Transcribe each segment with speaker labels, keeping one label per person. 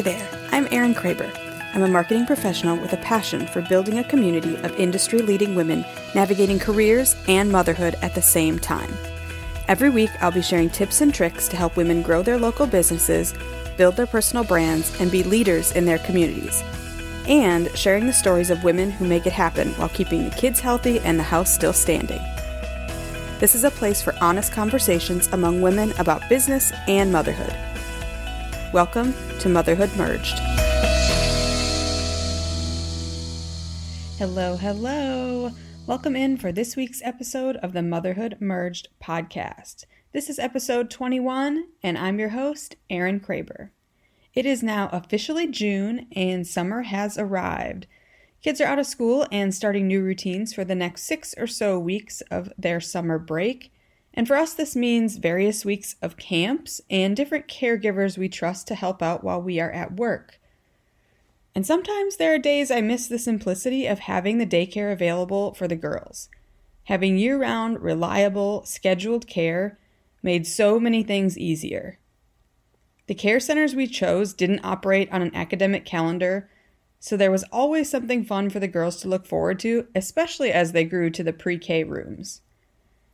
Speaker 1: Hi there, I'm Erin Kraber. I'm a marketing professional with a passion for building a community of industry leading women navigating careers and motherhood at the same time. Every week, I'll be sharing tips and tricks to help women grow their local businesses, build their personal brands, and be leaders in their communities. And sharing the stories of women who make it happen while keeping the kids healthy and the house still standing. This is a place for honest conversations among women about business and motherhood. Welcome to Motherhood Merged. Hello, hello. Welcome in for this week's episode of the Motherhood Merged podcast. This is episode 21, and I'm your host, Erin Kraber. It is now officially June, and summer has arrived. Kids are out of school and starting new routines for the next six or so weeks of their summer break. And for us, this means various weeks of camps and different caregivers we trust to help out while we are at work. And sometimes there are days I miss the simplicity of having the daycare available for the girls. Having year round, reliable, scheduled care made so many things easier. The care centers we chose didn't operate on an academic calendar, so there was always something fun for the girls to look forward to, especially as they grew to the pre K rooms.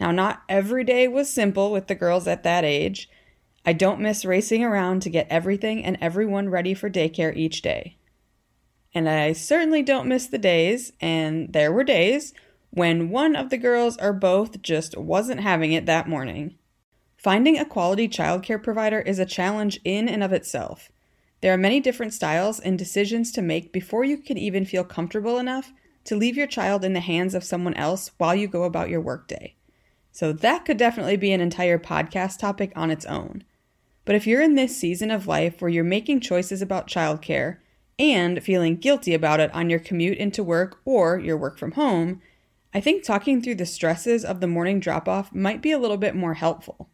Speaker 1: Now, not every day was simple with the girls at that age. I don't miss racing around to get everything and everyone ready for daycare each day. And I certainly don't miss the days, and there were days, when one of the girls or both just wasn't having it that morning. Finding a quality childcare provider is a challenge in and of itself. There are many different styles and decisions to make before you can even feel comfortable enough to leave your child in the hands of someone else while you go about your workday. So that could definitely be an entire podcast topic on its own. But if you're in this season of life where you're making choices about childcare and feeling guilty about it on your commute into work or your work from home, I think talking through the stresses of the morning drop off might be a little bit more helpful.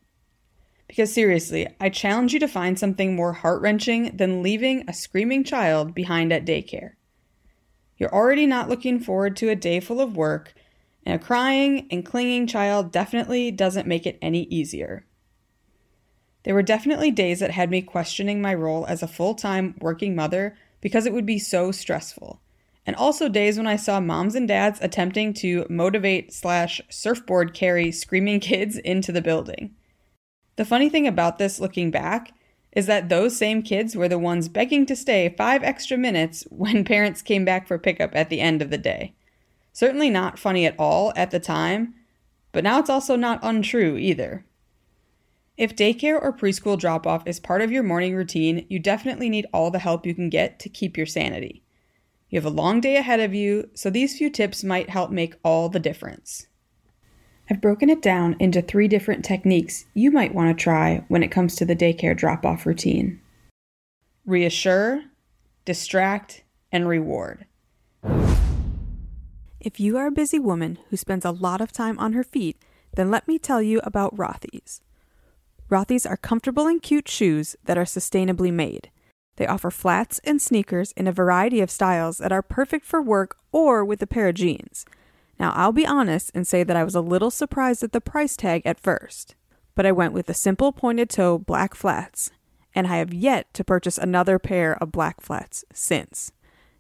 Speaker 1: Because seriously, I challenge you to find something more heart wrenching than leaving a screaming child behind at daycare. You're already not looking forward to a day full of work, and a crying and clinging child definitely doesn't make it any easier. There were definitely days that had me questioning my role as a full time working mother because it would be so stressful. And also days when I saw moms and dads attempting to motivate slash surfboard carry screaming kids into the building. The funny thing about this looking back is that those same kids were the ones begging to stay five extra minutes when parents came back for pickup at the end of the day. Certainly not funny at all at the time, but now it's also not untrue either. If daycare or preschool drop off is part of your morning routine, you definitely need all the help you can get to keep your sanity. You have a long day ahead of you, so these few tips might help make all the difference. I've broken it down into three different techniques you might want to try when it comes to the daycare drop off routine reassure, distract, and reward. If you are a busy woman who spends a lot of time on her feet, then let me tell you about Rothy's. Rothy's are comfortable and cute shoes that are sustainably made. They offer flats and sneakers in a variety of styles that are perfect for work or with a pair of jeans. Now, I'll be honest and say that I was a little surprised at the price tag at first, but I went with the simple pointed toe black flats, and I have yet to purchase another pair of black flats since.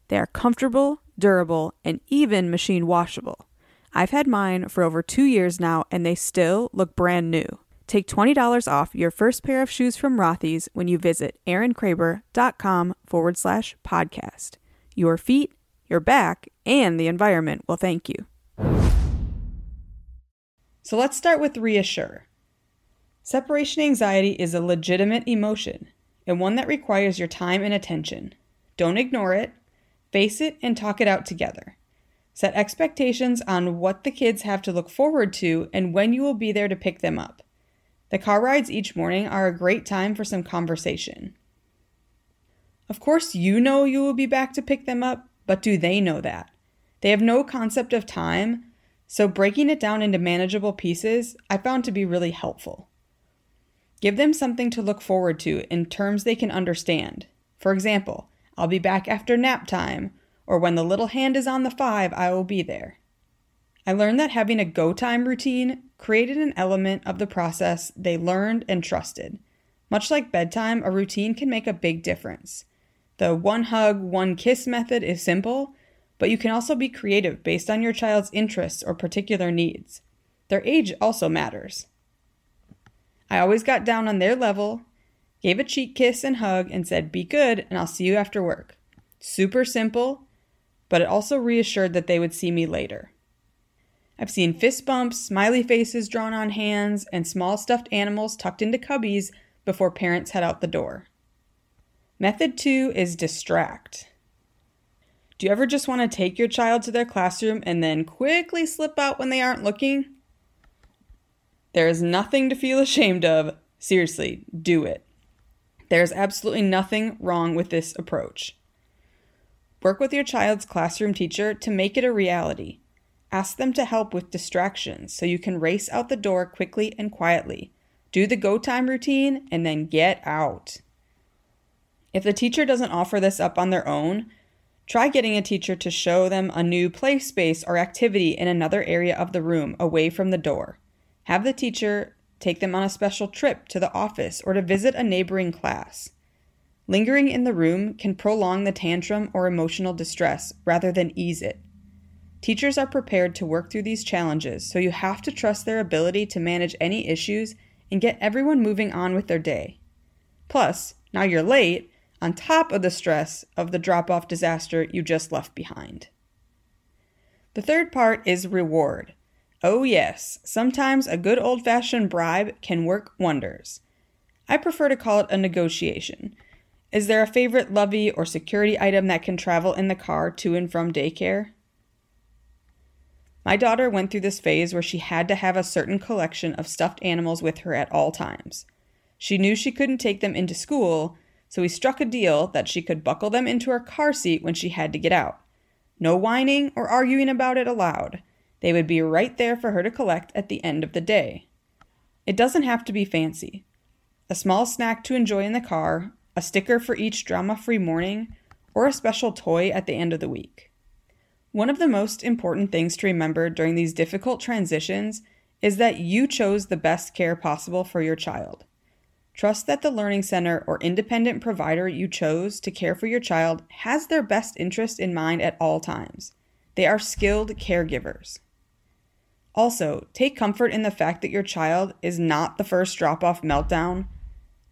Speaker 1: They are comfortable, durable, and even machine washable. I've had mine for over two years now, and they still look brand new. Take $20 off your first pair of shoes from Rothy's when you visit erinkraber.com forward slash podcast. Your feet, your back, and the environment will thank you. So let's start with reassure. Separation anxiety is a legitimate emotion and one that requires your time and attention. Don't ignore it, face it, and talk it out together. Set expectations on what the kids have to look forward to and when you will be there to pick them up. The car rides each morning are a great time for some conversation. Of course, you know you will be back to pick them up, but do they know that? They have no concept of time, so breaking it down into manageable pieces I found to be really helpful. Give them something to look forward to in terms they can understand. For example, I'll be back after nap time, or when the little hand is on the five, I will be there. I learned that having a go time routine created an element of the process they learned and trusted. Much like bedtime, a routine can make a big difference. The one hug, one kiss method is simple, but you can also be creative based on your child's interests or particular needs. Their age also matters. I always got down on their level, gave a cheek kiss and hug, and said, Be good, and I'll see you after work. Super simple, but it also reassured that they would see me later. I've seen fist bumps, smiley faces drawn on hands, and small stuffed animals tucked into cubbies before parents head out the door. Method two is distract. Do you ever just want to take your child to their classroom and then quickly slip out when they aren't looking? There is nothing to feel ashamed of. Seriously, do it. There's absolutely nothing wrong with this approach. Work with your child's classroom teacher to make it a reality. Ask them to help with distractions so you can race out the door quickly and quietly. Do the go time routine and then get out. If the teacher doesn't offer this up on their own, try getting a teacher to show them a new play space or activity in another area of the room away from the door. Have the teacher take them on a special trip to the office or to visit a neighboring class. Lingering in the room can prolong the tantrum or emotional distress rather than ease it. Teachers are prepared to work through these challenges, so you have to trust their ability to manage any issues and get everyone moving on with their day. Plus, now you're late, on top of the stress of the drop off disaster you just left behind. The third part is reward. Oh, yes, sometimes a good old fashioned bribe can work wonders. I prefer to call it a negotiation. Is there a favorite lovey or security item that can travel in the car to and from daycare? My daughter went through this phase where she had to have a certain collection of stuffed animals with her at all times. She knew she couldn't take them into school, so we struck a deal that she could buckle them into her car seat when she had to get out. No whining or arguing about it aloud. They would be right there for her to collect at the end of the day. It doesn't have to be fancy. A small snack to enjoy in the car, a sticker for each drama free morning, or a special toy at the end of the week. One of the most important things to remember during these difficult transitions is that you chose the best care possible for your child. Trust that the Learning Center or independent provider you chose to care for your child has their best interest in mind at all times. They are skilled caregivers. Also, take comfort in the fact that your child is not the first drop off meltdown,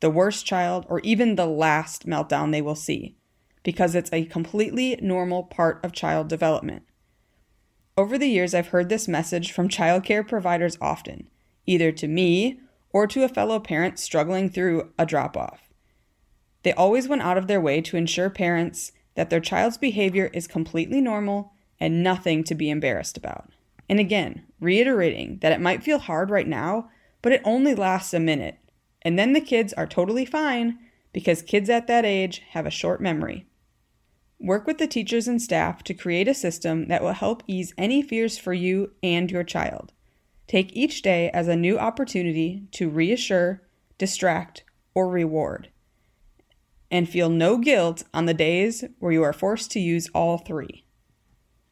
Speaker 1: the worst child, or even the last meltdown they will see because it's a completely normal part of child development. Over the years, I've heard this message from childcare providers often, either to me or to a fellow parent struggling through a drop off. They always went out of their way to ensure parents that their child's behavior is completely normal and nothing to be embarrassed about. And again, reiterating that it might feel hard right now, but it only lasts a minute. And then the kids are totally fine because kids at that age have a short memory. Work with the teachers and staff to create a system that will help ease any fears for you and your child. Take each day as a new opportunity to reassure, distract, or reward. And feel no guilt on the days where you are forced to use all three.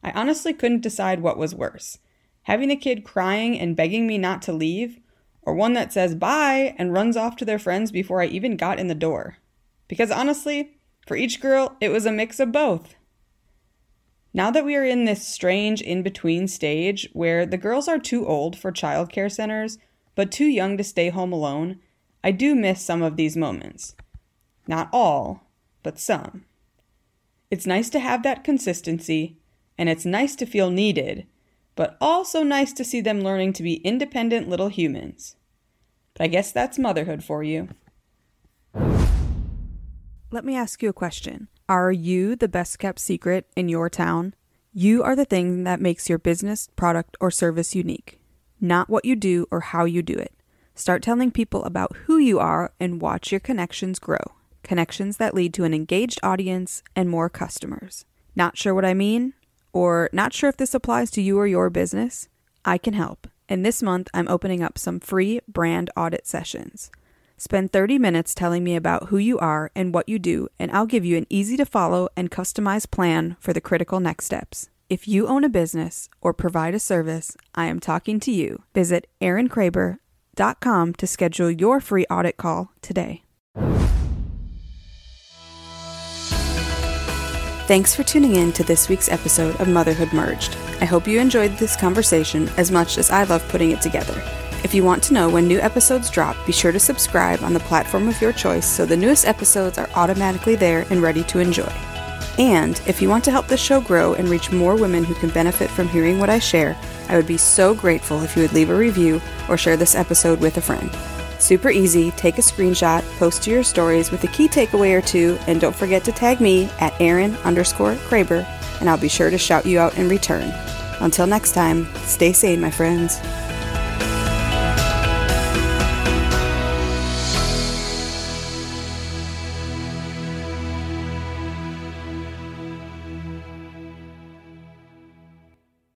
Speaker 1: I honestly couldn't decide what was worse having a kid crying and begging me not to leave, or one that says bye and runs off to their friends before I even got in the door. Because honestly, for each girl, it was a mix of both. Now that we are in this strange in between stage where the girls are too old for childcare centers, but too young to stay home alone, I do miss some of these moments. Not all, but some. It's nice to have that consistency, and it's nice to feel needed, but also nice to see them learning to be independent little humans. But I guess that's motherhood for you. Let me ask you a question. Are you the best kept secret in your town? You are the thing that makes your business, product, or service unique, not what you do or how you do it. Start telling people about who you are and watch your connections grow. Connections that lead to an engaged audience and more customers. Not sure what I mean? Or not sure if this applies to you or your business? I can help. And this month, I'm opening up some free brand audit sessions. Spend 30 minutes telling me about who you are and what you do, and I'll give you an easy to follow and customized plan for the critical next steps. If you own a business or provide a service, I am talking to you. Visit erinkraber.com to schedule your free audit call today. Thanks for tuning in to this week's episode of Motherhood Merged. I hope you enjoyed this conversation as much as I love putting it together. If you want to know when new episodes drop, be sure to subscribe on the platform of your choice so the newest episodes are automatically there and ready to enjoy. And if you want to help the show grow and reach more women who can benefit from hearing what I share, I would be so grateful if you would leave a review or share this episode with a friend. Super easy, take a screenshot, post to your stories with a key takeaway or two, and don't forget to tag me at Erin underscore Kraber, and I'll be sure to shout you out in return. Until next time, stay sane, my friends.